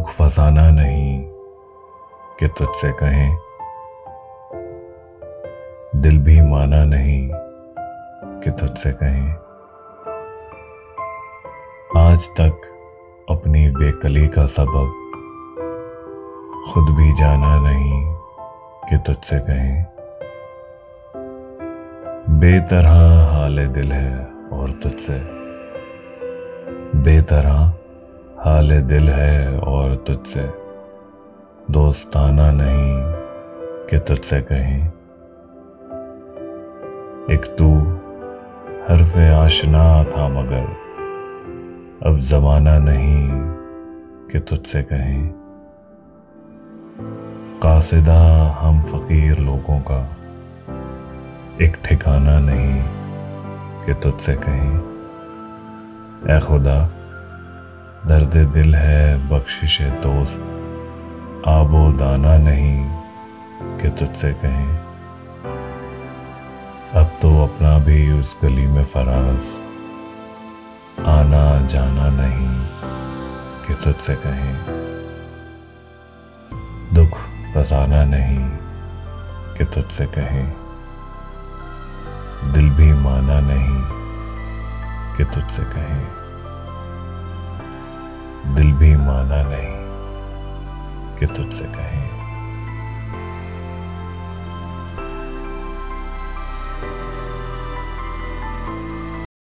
दुख फसाना नहीं कि तुझसे कहें। दिल भी माना नहीं कि तुझसे कहें। आज तक अपनी बेकली का सबब खुद भी जाना नहीं कि तुझसे कहें। बेतरह हाल दिल है और तुझसे बेतरह हाल दिल है और तुझसे। दोस्ताना नहीं कि तुझसे कहें। एक तू, हरफ आशना था मगर। अब जमाना नहीं कि तुझसे कहें। कासिदा हम फकीर लोगों का। एक ठिकाना नहीं कि तुझसे कहें। ए खुदा दर्द दिल है, बख्शिश है दोस्त। आबो दाना नहीं कि तुझसे कहें। अब तो अपना भी उस गली में फराज। आना जाना नहीं कि तुझसे कहें। दुख फसाना नहीं कि तुझसे कहें। दिल भी माना नहीं कि तुझसे कहें। दिल भी माना नहीं कि तुझसे कहें।